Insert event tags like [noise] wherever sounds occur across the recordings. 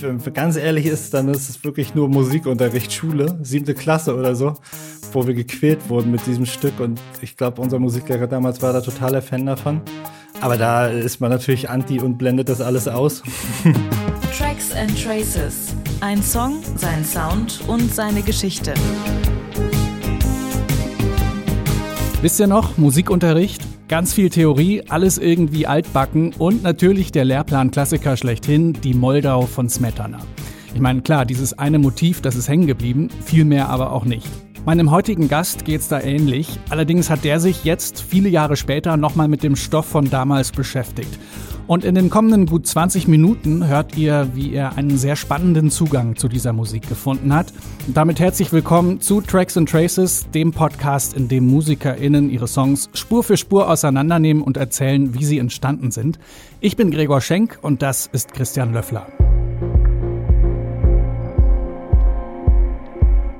Wenn ganz ehrlich ist, dann ist es wirklich nur Musikunterricht, Schule, siebte Klasse oder so, wo wir gequält wurden mit diesem Stück. Und ich glaube, unser Musiklehrer damals war da totaler Fan davon. Aber da ist man natürlich anti und blendet das alles aus. [laughs] Tracks and Traces. Ein Song, sein Sound und seine Geschichte. Wisst ihr noch, Musikunterricht? Ganz viel Theorie, alles irgendwie altbacken und natürlich der Lehrplan-Klassiker schlechthin, die Moldau von Smetana. Ich meine, klar, dieses eine Motiv, das ist hängen geblieben, viel mehr aber auch nicht. Meinem heutigen Gast geht's da ähnlich. Allerdings hat der sich jetzt, viele Jahre später, nochmal mit dem Stoff von damals beschäftigt. Und in den kommenden gut 20 Minuten hört ihr, wie er einen sehr spannenden Zugang zu dieser Musik gefunden hat. Damit herzlich willkommen zu Tracks and Traces, dem Podcast, in dem MusikerInnen ihre Songs Spur für Spur auseinandernehmen und erzählen, wie sie entstanden sind. Ich bin Gregor Schenk und das ist Christian Löffler.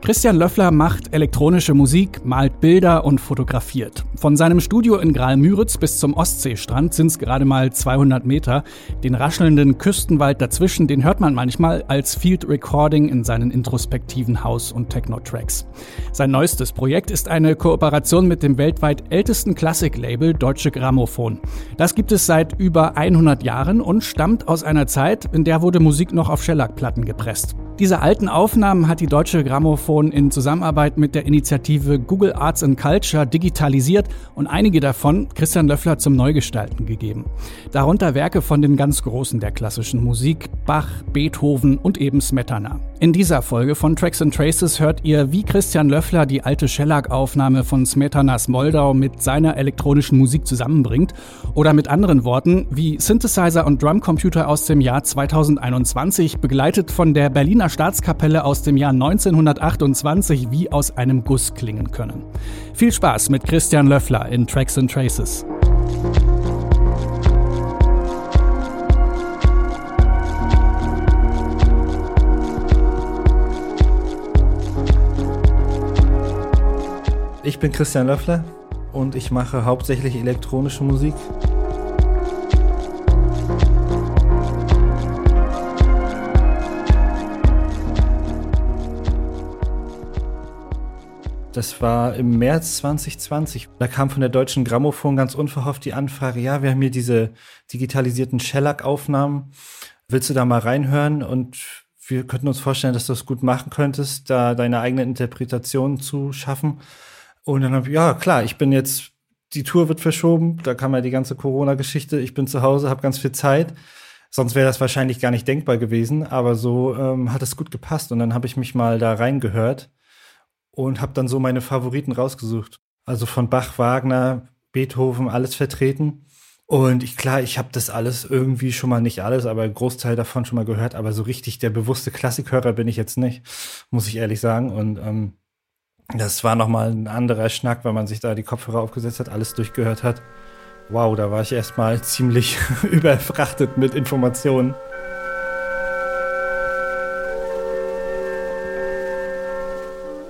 Christian Löffler macht elektronische Musik, malt Bilder und fotografiert. Von seinem Studio in Graal-Müritz bis zum Ostseestrand sind es gerade mal 200 Meter. Den raschelnden Küstenwald dazwischen, den hört man manchmal als Field Recording in seinen introspektiven House- und Techno-Tracks. Sein neuestes Projekt ist eine Kooperation mit dem weltweit ältesten Klassiklabel Deutsche Grammophon. Das gibt es seit über 100 Jahren und stammt aus einer Zeit, in der wurde Musik noch auf Schellackplatten gepresst. Diese alten Aufnahmen hat die Deutsche Grammophon in Zusammenarbeit mit der Initiative Google Arts and Culture digitalisiert und einige davon Christian Löffler zum Neugestalten gegeben. Darunter Werke von den ganz Großen der klassischen Musik, Bach, Beethoven und eben Smetana. In dieser Folge von Tracks and Traces hört ihr, wie Christian Löffler die alte Shellac-Aufnahme von Smetanas Moldau mit seiner elektronischen Musik zusammenbringt oder mit anderen Worten, wie Synthesizer und Drumcomputer aus dem Jahr 2021 begleitet von der Berliner Staatskapelle aus dem Jahr 1928 wie aus einem Guss klingen können. Viel Spaß mit Christian Löffler in Tracks and Traces. Ich bin Christian Löffler und ich mache hauptsächlich elektronische Musik. Das war im März 2020. Da kam von der Deutschen Grammophon ganz unverhofft die Anfrage, ja, wir haben hier diese digitalisierten Shellac-Aufnahmen. Willst du da mal reinhören? Und wir könnten uns vorstellen, dass du es gut machen könntest, da deine eigene Interpretation zu schaffen. Und dann habe ich, ja, klar, ich bin jetzt, die Tour wird verschoben, da kam ja die ganze Corona-Geschichte, ich bin zu Hause, habe ganz viel Zeit. Sonst wäre das wahrscheinlich gar nicht denkbar gewesen, aber so ähm, hat es gut gepasst. Und dann habe ich mich mal da reingehört und habe dann so meine Favoriten rausgesucht. Also von Bach, Wagner, Beethoven, alles vertreten. Und ich klar, ich habe das alles irgendwie schon mal nicht alles, aber Großteil davon schon mal gehört. Aber so richtig der bewusste Klassikhörer bin ich jetzt nicht, muss ich ehrlich sagen. Und ähm, das war noch mal ein anderer Schnack, wenn man sich da die Kopfhörer aufgesetzt hat, alles durchgehört hat. Wow, da war ich erstmal [laughs] ziemlich [laughs] überfrachtet mit Informationen.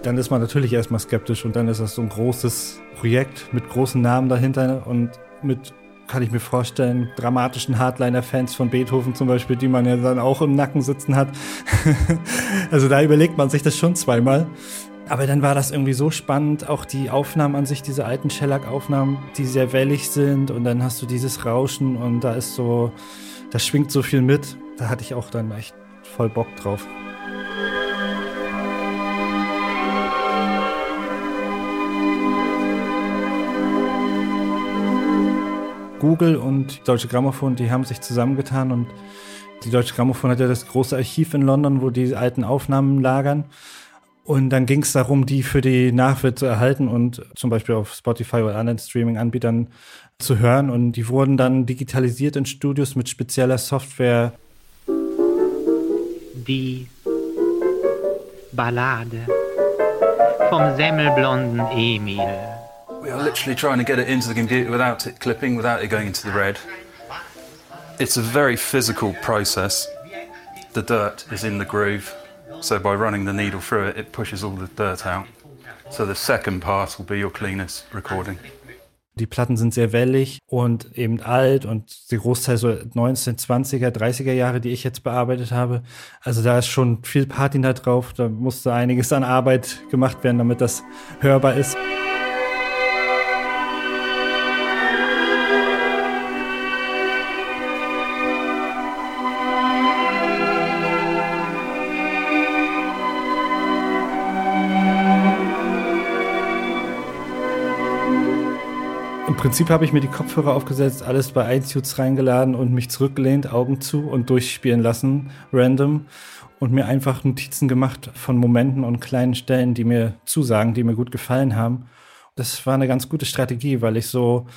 dann ist man natürlich erstmal skeptisch und dann ist das so ein großes Projekt mit großen Namen dahinter und mit, kann ich mir vorstellen, dramatischen Hardliner-Fans von Beethoven zum Beispiel, die man ja dann auch im Nacken sitzen hat. [laughs] also da überlegt man sich das schon zweimal. Aber dann war das irgendwie so spannend, auch die Aufnahmen an sich, diese alten Shellac-Aufnahmen, die sehr wellig sind und dann hast du dieses Rauschen und da ist so, da schwingt so viel mit. Da hatte ich auch dann echt voll Bock drauf. Google und Deutsche Grammophon, die haben sich zusammengetan und die Deutsche Grammophon hat ja das große Archiv in London, wo die alten Aufnahmen lagern. Und dann ging es darum, die für die Nachwelt zu erhalten und zum Beispiel auf Spotify oder anderen Streaming-Anbietern zu hören. Und die wurden dann digitalisiert in Studios mit spezieller Software. Die Ballade vom semmelblonden Emil. We are literally trying to get it into the computer without it clipping, without it going into the red. It's a very physical process. The dirt is in the groove, so by running the needle through it, it pushes all the dirt out. So the second part will be your cleanest recording. Die Platten sind sehr wellig und eben alt und der Großteil so 1920er, 30er Jahre, die ich jetzt bearbeitet habe. Also da ist schon viel Patina drauf. Da musste einiges an Arbeit gemacht werden, damit das hörbar ist. Prinzip habe ich mir die Kopfhörer aufgesetzt, alles bei iTunes reingeladen und mich zurückgelehnt, Augen zu und durchspielen lassen, random. Und mir einfach Notizen gemacht von Momenten und kleinen Stellen, die mir zusagen, die mir gut gefallen haben. Das war eine ganz gute Strategie, weil ich so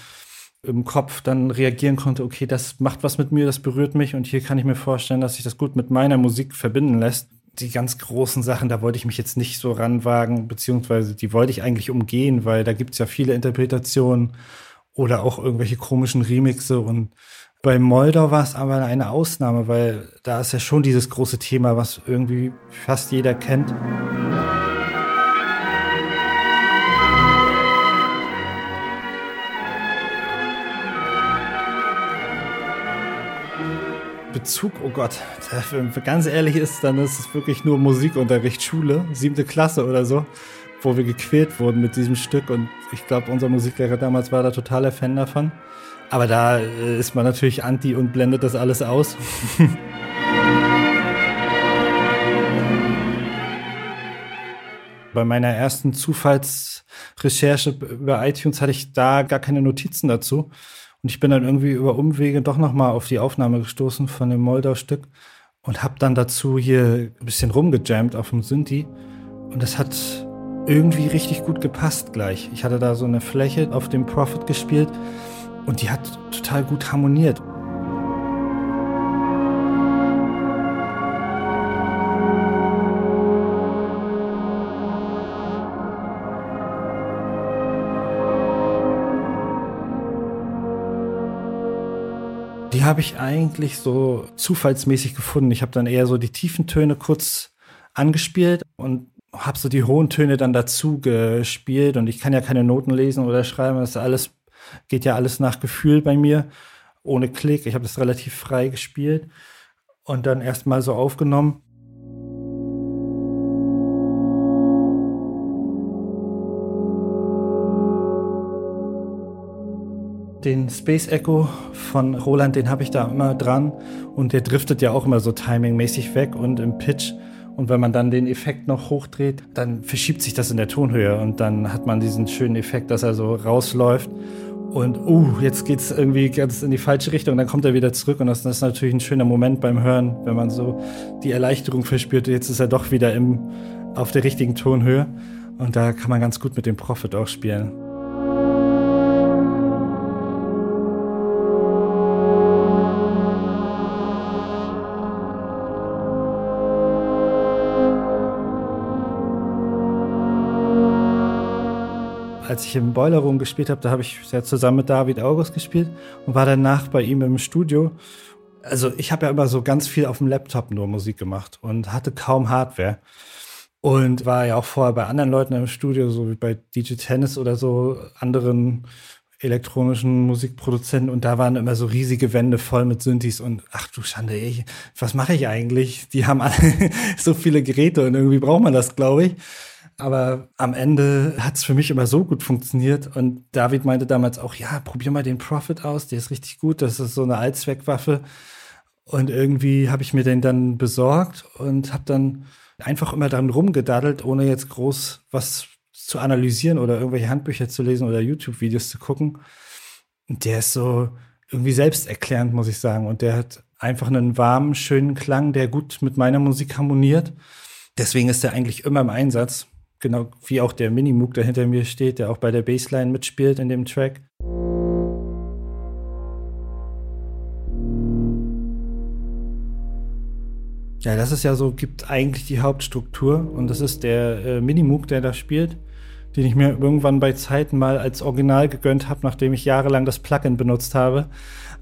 im Kopf dann reagieren konnte, okay, das macht was mit mir, das berührt mich und hier kann ich mir vorstellen, dass sich das gut mit meiner Musik verbinden lässt. Die ganz großen Sachen, da wollte ich mich jetzt nicht so ranwagen, beziehungsweise die wollte ich eigentlich umgehen, weil da gibt es ja viele Interpretationen oder auch irgendwelche komischen Remixe und bei Moldau war es aber eine Ausnahme, weil da ist ja schon dieses große Thema, was irgendwie fast jeder kennt. Bezug, oh Gott, [laughs] wenn ganz ehrlich ist, dann ist es wirklich nur Musikunterricht, Schule, siebte Klasse oder so wo wir gequält wurden mit diesem Stück. Und ich glaube, unser Musiklehrer damals war da totaler Fan davon. Aber da äh, ist man natürlich anti und blendet das alles aus. [laughs] Bei meiner ersten Zufallsrecherche über iTunes hatte ich da gar keine Notizen dazu. Und ich bin dann irgendwie über Umwege doch nochmal auf die Aufnahme gestoßen von dem Moldau-Stück und habe dann dazu hier ein bisschen rumgejammt auf dem Synthi. Und das hat irgendwie richtig gut gepasst gleich. Ich hatte da so eine Fläche auf dem Prophet gespielt und die hat total gut harmoniert. Die habe ich eigentlich so zufallsmäßig gefunden. Ich habe dann eher so die tiefen Töne kurz angespielt und habe so die hohen Töne dann dazu gespielt und ich kann ja keine Noten lesen oder schreiben. Das alles geht ja alles nach Gefühl bei mir, ohne Klick. Ich habe das relativ frei gespielt und dann erstmal so aufgenommen. Den Space Echo von Roland, den habe ich da immer dran und der driftet ja auch immer so timingmäßig weg und im Pitch und wenn man dann den Effekt noch hochdreht, dann verschiebt sich das in der Tonhöhe und dann hat man diesen schönen Effekt, dass er so rausläuft. Und uh, jetzt geht's irgendwie ganz in die falsche Richtung, dann kommt er wieder zurück und das, ist natürlich ein schöner Moment beim Hören, wenn man so die Erleichterung verspürt, jetzt ist er doch wieder im, auf der richtigen Tonhöhe und da kann man ganz gut mit dem Prophet auch spielen. Als ich im Boiler Room gespielt habe, da habe ich ja zusammen mit David August gespielt und war danach bei ihm im Studio. Also ich habe ja immer so ganz viel auf dem Laptop nur Musik gemacht und hatte kaum Hardware. Und war ja auch vorher bei anderen Leuten im Studio, so wie bei DJ Tennis oder so, anderen elektronischen Musikproduzenten und da waren immer so riesige Wände voll mit Synthes und ach du Schande, ey, was mache ich eigentlich? Die haben alle [laughs] so viele Geräte und irgendwie braucht man das, glaube ich. Aber am Ende hat es für mich immer so gut funktioniert. Und David meinte damals auch, ja, probier mal den Profit aus, der ist richtig gut. Das ist so eine Allzweckwaffe. Und irgendwie habe ich mir den dann besorgt und habe dann einfach immer dran rumgedaddelt, ohne jetzt groß was zu analysieren oder irgendwelche Handbücher zu lesen oder YouTube-Videos zu gucken. Und der ist so irgendwie selbsterklärend, muss ich sagen. Und der hat einfach einen warmen, schönen Klang, der gut mit meiner Musik harmoniert. Deswegen ist er eigentlich immer im Einsatz. Genau wie auch der Minimoog, der hinter mir steht, der auch bei der Bassline mitspielt in dem Track. Ja, das ist ja so, gibt eigentlich die Hauptstruktur und das ist der äh, Minimoog, der da spielt, den ich mir irgendwann bei Zeiten mal als Original gegönnt habe, nachdem ich jahrelang das Plugin benutzt habe.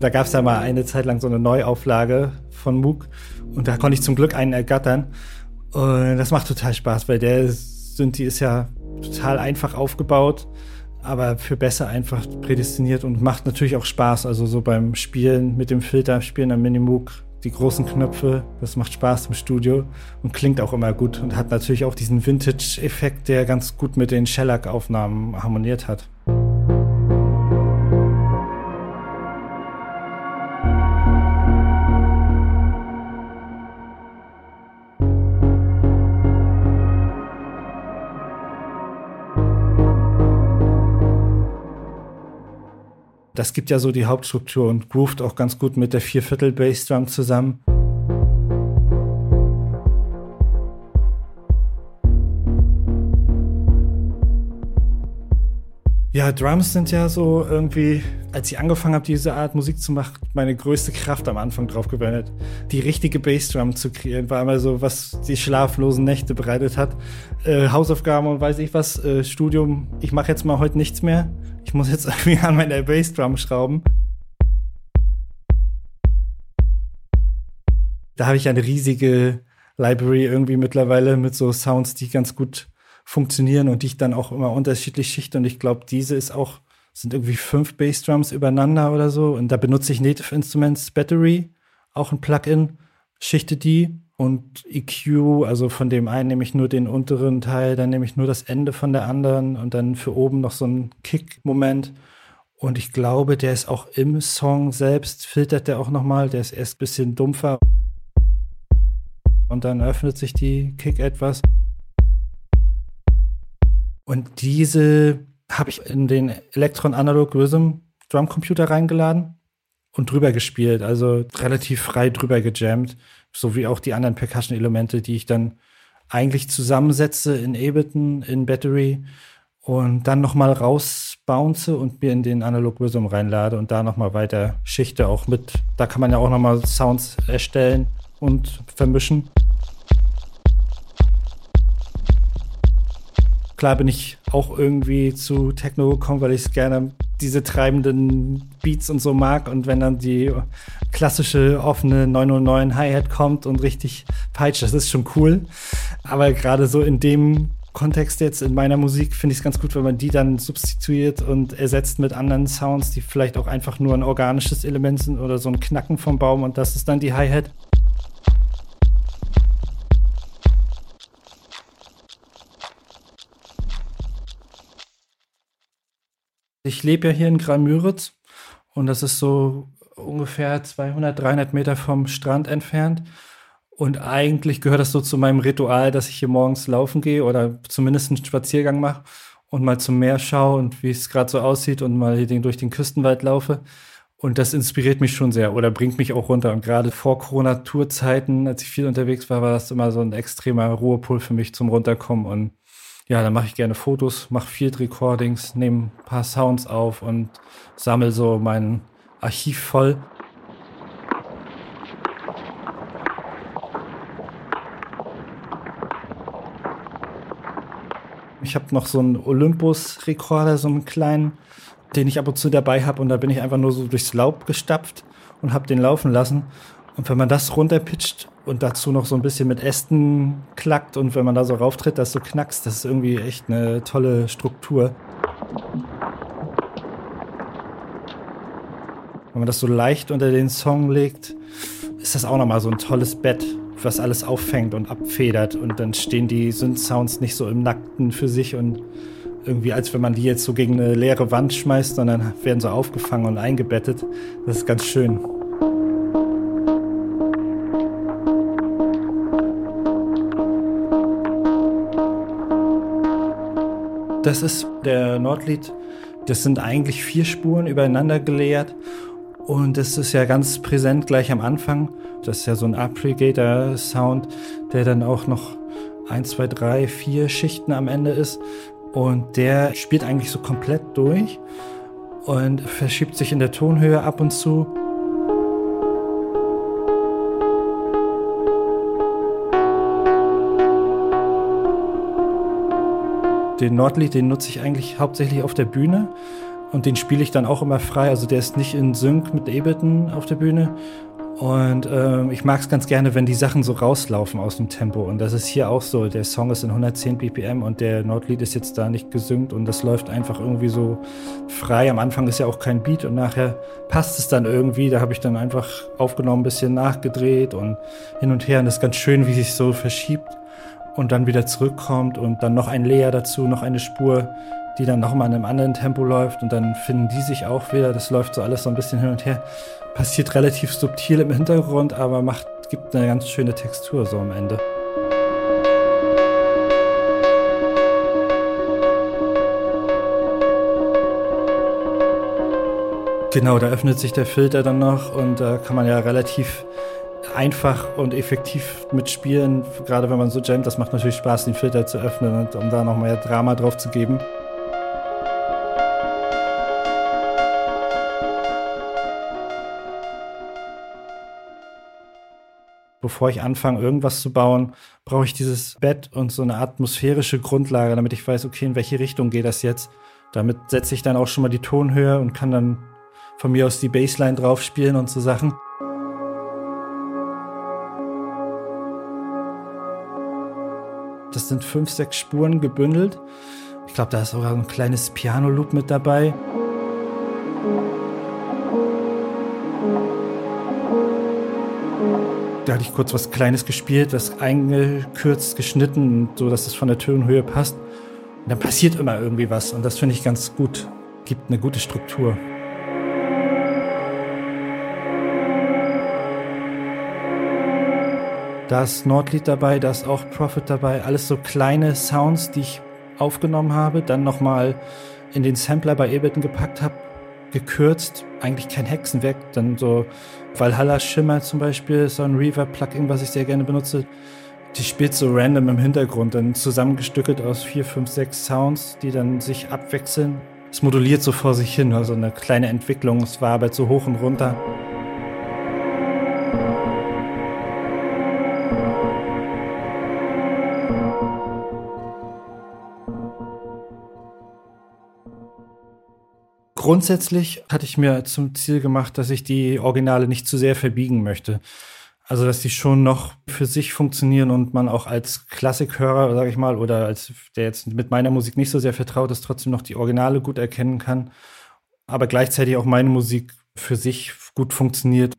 Da gab es ja mal eine Zeit lang so eine Neuauflage von Moog und da konnte ich zum Glück einen ergattern. Und das macht total Spaß, weil der ist Synthi ist ja total einfach aufgebaut. aber für besser einfach prädestiniert und macht natürlich auch Spaß. Also so beim Spielen mit dem Filter, Spielen am Minimoog, die großen Knöpfe, das macht Spaß im Studio und klingt auch immer gut und hat natürlich auch diesen Vintage-Effekt, der ganz gut mit den Shellac-Aufnahmen harmoniert hat. Das gibt ja so die Hauptstruktur und groovt auch ganz gut mit der Vierviertel Bassdrum zusammen. Ja, Drums sind ja so irgendwie, als ich angefangen habe, diese Art Musik zu machen, meine größte Kraft am Anfang drauf gewendet. Die richtige Bassdrum zu kreieren, war immer so, was die schlaflosen Nächte bereitet hat. Äh, Hausaufgaben und weiß ich was, äh, Studium, ich mache jetzt mal heute nichts mehr ich muss jetzt [laughs] irgendwie an meiner Bassdrum schrauben. Da habe ich eine riesige Library irgendwie mittlerweile mit so Sounds, die ganz gut funktionieren und die ich dann auch immer unterschiedlich schichte. Und ich glaube, diese ist auch, sind irgendwie fünf Bassdrums übereinander oder so. Und da benutze ich Native Instruments Battery, auch ein Plugin, schichte die und EQ, also von dem einen nehme ich nur den unteren Teil, dann nehme ich nur das Ende von der anderen und dann für oben noch so ein Kick-Moment. Und ich glaube, der ist auch im Song selbst, filtert der auch nochmal, der ist erst ein bisschen dumpfer. Und dann öffnet sich die Kick etwas. Und diese habe ich in den Electron Analog Rhythm Drumcomputer reingeladen und drüber gespielt, also relativ frei drüber gejammt so wie auch die anderen Percussion-Elemente, die ich dann eigentlich zusammensetze in Ableton, in Battery und dann nochmal rausbounce und mir in den Analog Rhythm reinlade und da nochmal weiter schichte auch mit. Da kann man ja auch nochmal Sounds erstellen und vermischen. Klar bin ich auch irgendwie zu Techno gekommen, weil ich es gerne diese treibenden Beats und so mag und wenn dann die klassische offene 909 Hi-Hat kommt und richtig peitscht, das ist schon cool. Aber gerade so in dem Kontext jetzt in meiner Musik finde ich es ganz gut, wenn man die dann substituiert und ersetzt mit anderen Sounds, die vielleicht auch einfach nur ein organisches Element sind oder so ein Knacken vom Baum und das ist dann die Hi-Hat. Ich lebe ja hier in Graal-Müritz und das ist so ungefähr 200, 300 Meter vom Strand entfernt. Und eigentlich gehört das so zu meinem Ritual, dass ich hier morgens laufen gehe oder zumindest einen Spaziergang mache und mal zum Meer schaue und wie es gerade so aussieht und mal hier durch den Küstenwald laufe. Und das inspiriert mich schon sehr oder bringt mich auch runter. Und gerade vor Corona-Tourzeiten, als ich viel unterwegs war, war das immer so ein extremer Ruhepol für mich zum Runterkommen. Und ja, dann mache ich gerne Fotos, mache Field Recordings, nehme ein paar Sounds auf und sammle so mein Archiv voll. Ich habe noch so einen Olympus-Rekorder, so einen kleinen, den ich ab und zu dabei habe und da bin ich einfach nur so durchs Laub gestapft und habe den laufen lassen. Und wenn man das runterpitcht und dazu noch so ein bisschen mit Ästen klackt und wenn man da so rauftritt, das so knackst, das ist irgendwie echt eine tolle Struktur. Wenn man das so leicht unter den Song legt, ist das auch nochmal so ein tolles Bett, was alles auffängt und abfedert und dann stehen die Synth-Sounds nicht so im Nackten für sich und irgendwie als wenn man die jetzt so gegen eine leere Wand schmeißt, sondern werden so aufgefangen und eingebettet. Das ist ganz schön. Das ist der Nordlied. Das sind eigentlich vier Spuren übereinander geleert. Und das ist ja ganz präsent gleich am Anfang. Das ist ja so ein Aggregator-Sound, der dann auch noch eins, zwei, drei, vier Schichten am Ende ist. Und der spielt eigentlich so komplett durch und verschiebt sich in der Tonhöhe ab und zu. Den Nordlied, den nutze ich eigentlich hauptsächlich auf der Bühne und den spiele ich dann auch immer frei. Also der ist nicht in Sync mit Ableton auf der Bühne Und ähm, ich mag es ganz gerne, wenn die Sachen so rauslaufen aus dem Tempo. Und das ist hier auch so. Der Song ist in 110 BPM und der Nordlied ist jetzt da nicht gesynkt und das läuft einfach irgendwie so frei. Am Anfang ist ja auch kein Beat und nachher passt es dann irgendwie. Da habe ich dann einfach aufgenommen, ein bisschen nachgedreht und hin und her. Und das ist ganz schön, wie sich so verschiebt und dann wieder zurückkommt und dann noch ein Layer dazu, noch eine Spur, die dann nochmal in einem anderen Tempo läuft und dann finden die sich auch wieder. Das läuft so alles so ein bisschen hin und her passiert relativ subtil im Hintergrund, aber macht, gibt eine ganz schöne Textur so am Ende. Genau, da öffnet sich der Filter dann noch und da kann man ja relativ einfach und effektiv mitspielen, gerade wenn man so jammt. Das macht natürlich Spaß, den Filter zu öffnen und um da nochmal Drama drauf zu geben. bevor ich anfange, irgendwas zu bauen, brauche ich dieses Bett und so eine atmosphärische Grundlage, damit ich weiß, okay, in welche Richtung geht das jetzt. Damit setze ich dann auch schon mal die Tonhöhe und kann dann von mir aus die Bassline drauf spielen und so Sachen. Das sind fünf, sechs Spuren gebündelt. Ich glaube, da ist sogar ein kleines Piano-Loop mit dabei. da hatte ich kurz was Kleines gespielt, das eingekürzt, geschnitten, so dass es von der Tonhöhe passt. Und dann passiert immer irgendwie was und das finde ich ganz gut. Gibt eine gute Struktur. Da ist Nordlied dabei, da ist auch Profit dabei, alles so kleine Sounds, die ich aufgenommen habe, dann nochmal in den Sampler bei Ableton gepackt habe, gekürzt, eigentlich kein Hexenwerk, dann so Valhalla Shimmer zum Beispiel, so ein Reverb-Plugin, was ich sehr gerne benutze. Die spielt so random im Hintergrund, dann zusammengestückelt aus vier, fünf, sechs Sounds, die dann sich abwechseln. Es moduliert so vor sich hin, also eine kleine Entwicklung. Es war aber so hoch und runter. Grundsätzlich hatte ich mir zum Ziel gemacht, dass ich die Originale nicht zu sehr verbiegen möchte. Also, dass die schon noch für sich funktionieren und man auch als Klassikhörer, sage ich mal, oder als der jetzt mit meiner Musik nicht so sehr vertraut ist, trotzdem noch die Originale gut erkennen kann. Aber gleichzeitig auch meine Musik für sich gut funktioniert.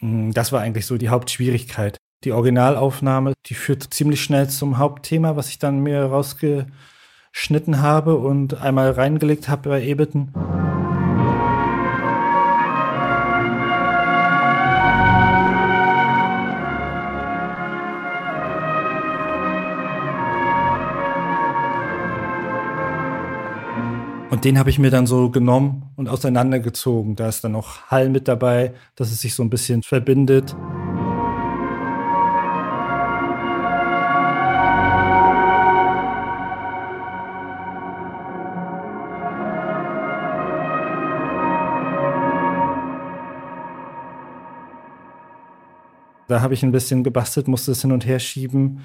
Mm, das war eigentlich so die Hauptschwierigkeit. Die Originalaufnahme, die führt ziemlich schnell zum Hauptthema, was ich dann mir rausgeschnitten habe und einmal reingelegt habe bei Ableton. Und den habe ich mir dann so genommen und auseinandergezogen. Da ist dann noch Hall mit dabei, dass es sich so ein bisschen verbindet. Da habe ich ein bisschen gebastelt, musste es hin und her schieben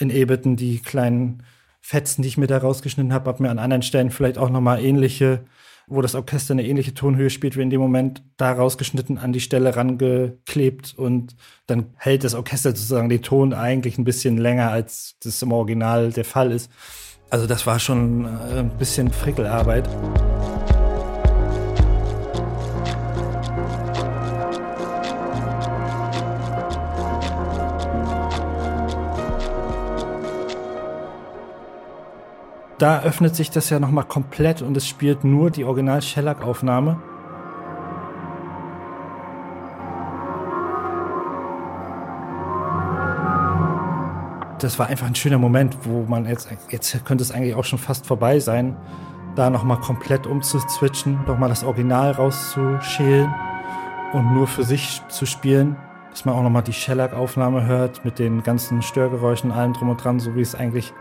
in Ableton die kleinen Fetzen, die ich mir da rausgeschnitten habe, habe mir an anderen Stellen vielleicht auch nochmal ähnliche, wo das Orchester eine ähnliche Tonhöhe spielt, wie in dem Moment da rausgeschnitten, an die Stelle rangeklebt und dann hält das Orchester sozusagen den Ton eigentlich ein bisschen länger, als das im Original der Fall ist. Also das war schon äh, ein bisschen Frickelarbeit. Da öffnet sich das ja nochmal komplett und es spielt nur die Original Shellac-Aufnahme. Das war einfach ein schöner Moment, wo man jetzt, jetzt könnte es eigentlich auch schon fast vorbei sein, da nochmal komplett umzuzwitschen, nochmal das Original rauszuschälen und nur für sich zu spielen, dass man auch nochmal die Shellac-Aufnahme hört mit den ganzen Störgeräuschen, allem drum und dran, so wie es eigentlich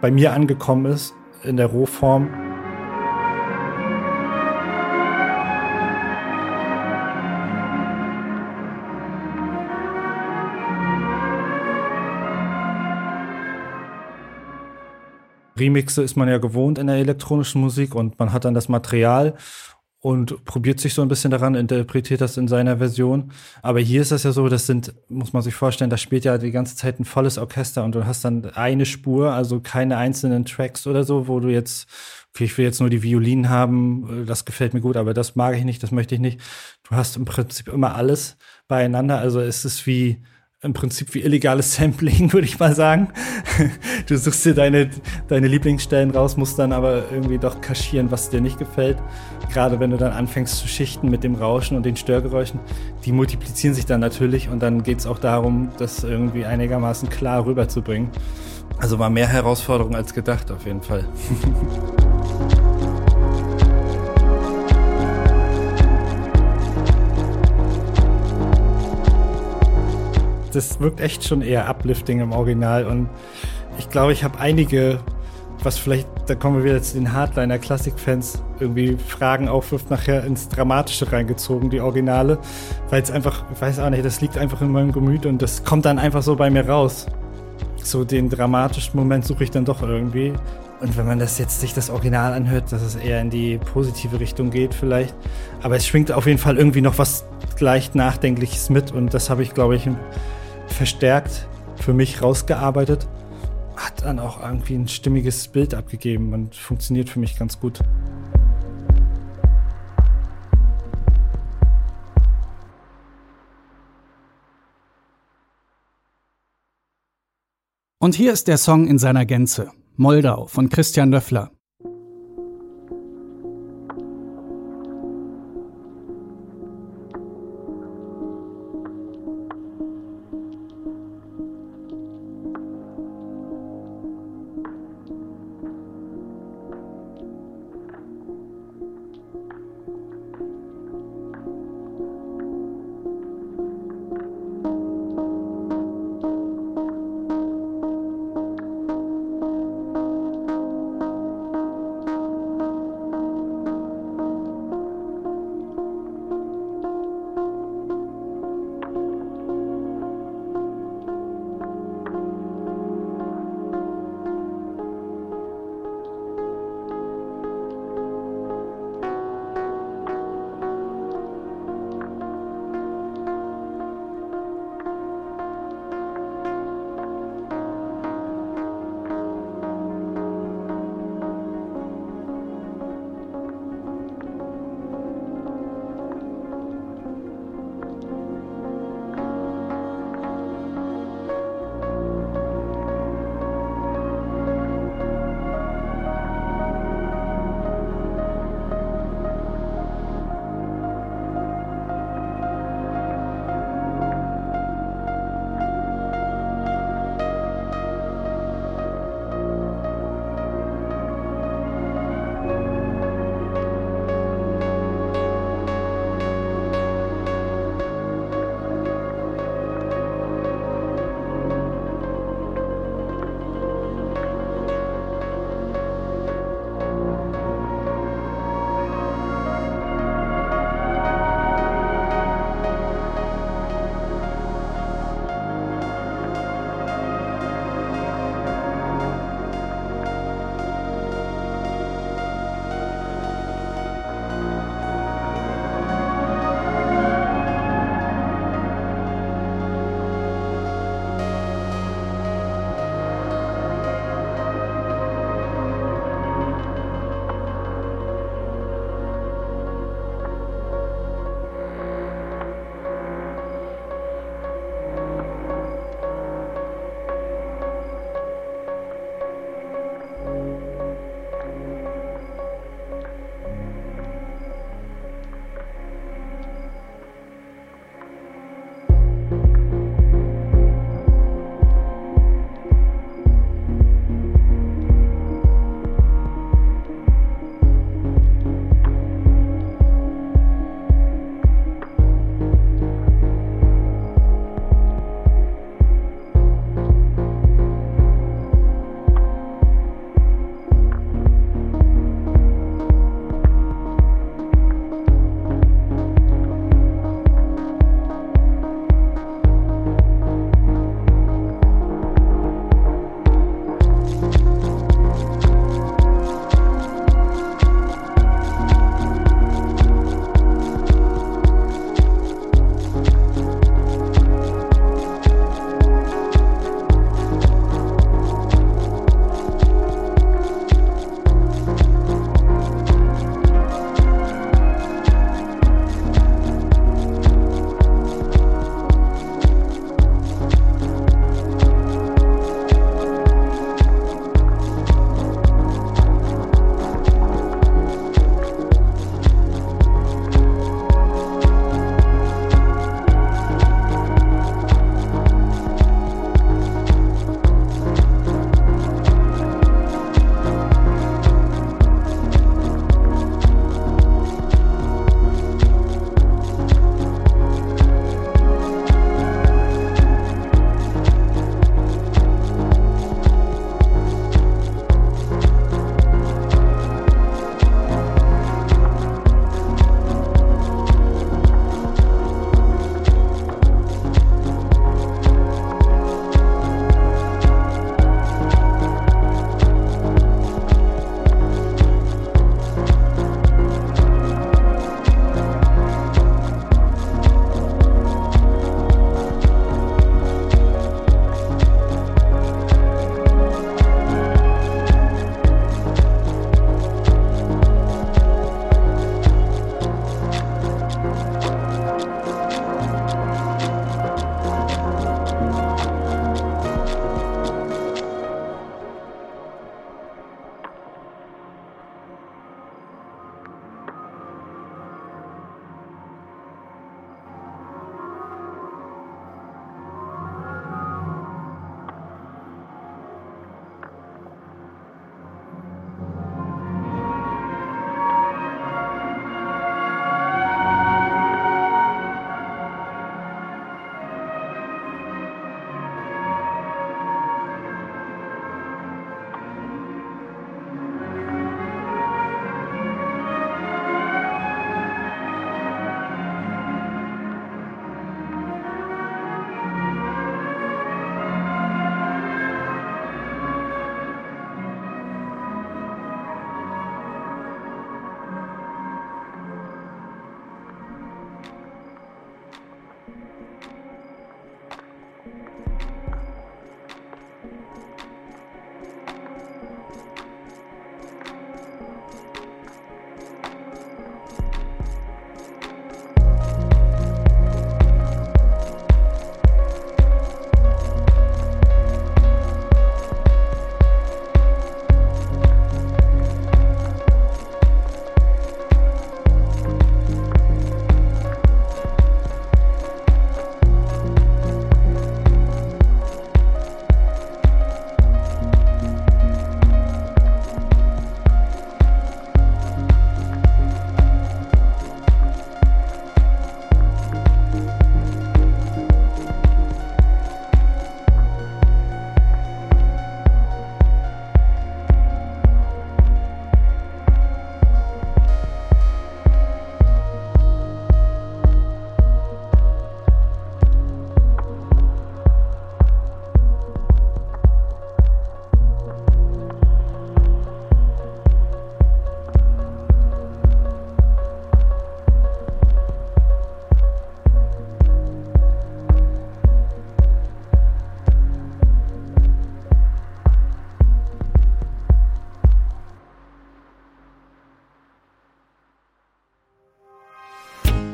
bei mir angekommen ist in der Rohform. Remixe ist man ja gewohnt in der elektronischen Musik und man hat dann das Material und probiert sich so ein bisschen daran, interpretiert das in seiner Version. Aber hier ist das ja so, das sind, muss man sich vorstellen, da spielt ja die ganze Zeit ein volles Orchester und du hast dann eine Spur, also keine einzelnen Tracks oder so, wo du jetzt, okay, ich will jetzt nur die Violinen haben, das gefällt mir gut, aber das mag ich nicht, das möchte ich nicht. Du hast im Prinzip immer alles beieinander, also es ist wie, im Prinzip wie illegales Sampling, [laughs] würde ich mal sagen. Du suchst dir deine, deine Lieblingsstellen raus, musst dann aber irgendwie doch kaschieren, was dir nicht gefällt. Gerade wenn du dann anfängst zu schichten mit dem Rauschen und den Störgeräuschen, die multiplizieren sich dann natürlich und dann geht es auch darum, das irgendwie einigermaßen klar rüberzubringen. Also war mehr Herausforderung als gedacht auf jeden Fall. [laughs] das wirkt echt schon eher uplifting im Original und ich glaube, ich habe einige, was vielleicht, da kommen wir wieder zu den Hardliner Klassik-Fans, irgendwie Fragen aufwirft, nachher ins Dramatische reingezogen, die Originale, weil es einfach, ich weiß auch nicht, das liegt einfach in meinem Gemüt und das kommt dann einfach so bei mir raus. So den dramatischen Moment suche ich dann doch irgendwie. Und wenn man das jetzt sich das Original anhört, dass es eher in die positive Richtung geht vielleicht. Aber es schwingt auf jeden Fall irgendwie noch was leicht Nachdenkliches mit und das habe ich, glaube ich, verstärkt für mich rausgearbeitet. Hat dann auch irgendwie ein stimmiges Bild abgegeben und funktioniert für mich ganz gut. Und hier ist der Song in seiner Gänze. Moldau von Christian Löffler.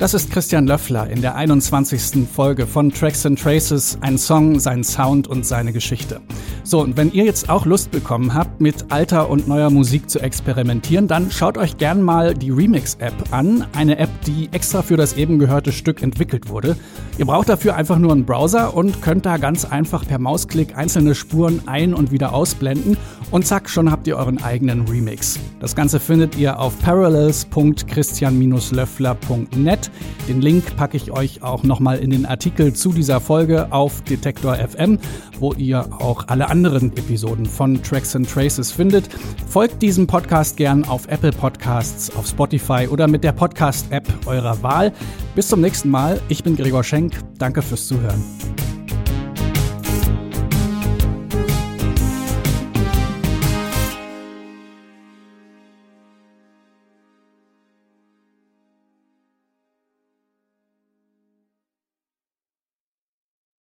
Das ist Christian Löffler in der 21. Folge von Tracks and Traces, ein Song, sein Sound und seine Geschichte. So, und wenn ihr jetzt auch Lust bekommen habt, mit alter und neuer Musik zu experimentieren, dann schaut euch gern mal die Remix-App an. Eine App, die extra für das eben gehörte Stück entwickelt wurde. Ihr braucht dafür einfach nur einen Browser und könnt da ganz einfach per Mausklick einzelne Spuren ein- und wieder ausblenden und zack, schon habt ihr euren eigenen Remix. Das Ganze findet ihr auf parallels.christian-löffler.net. Den Link packe ich euch auch nochmal in den Artikel zu dieser Folge auf Detektor FM, wo ihr auch alle anderen Episoden von Tracks and Traces findet. Folgt diesem Podcast gern auf Apple Podcasts, auf Spotify oder mit der Podcast-App eurer Wahl. Bis zum nächsten Mal. Ich bin Gregor Schenk. Danke fürs Zuhören.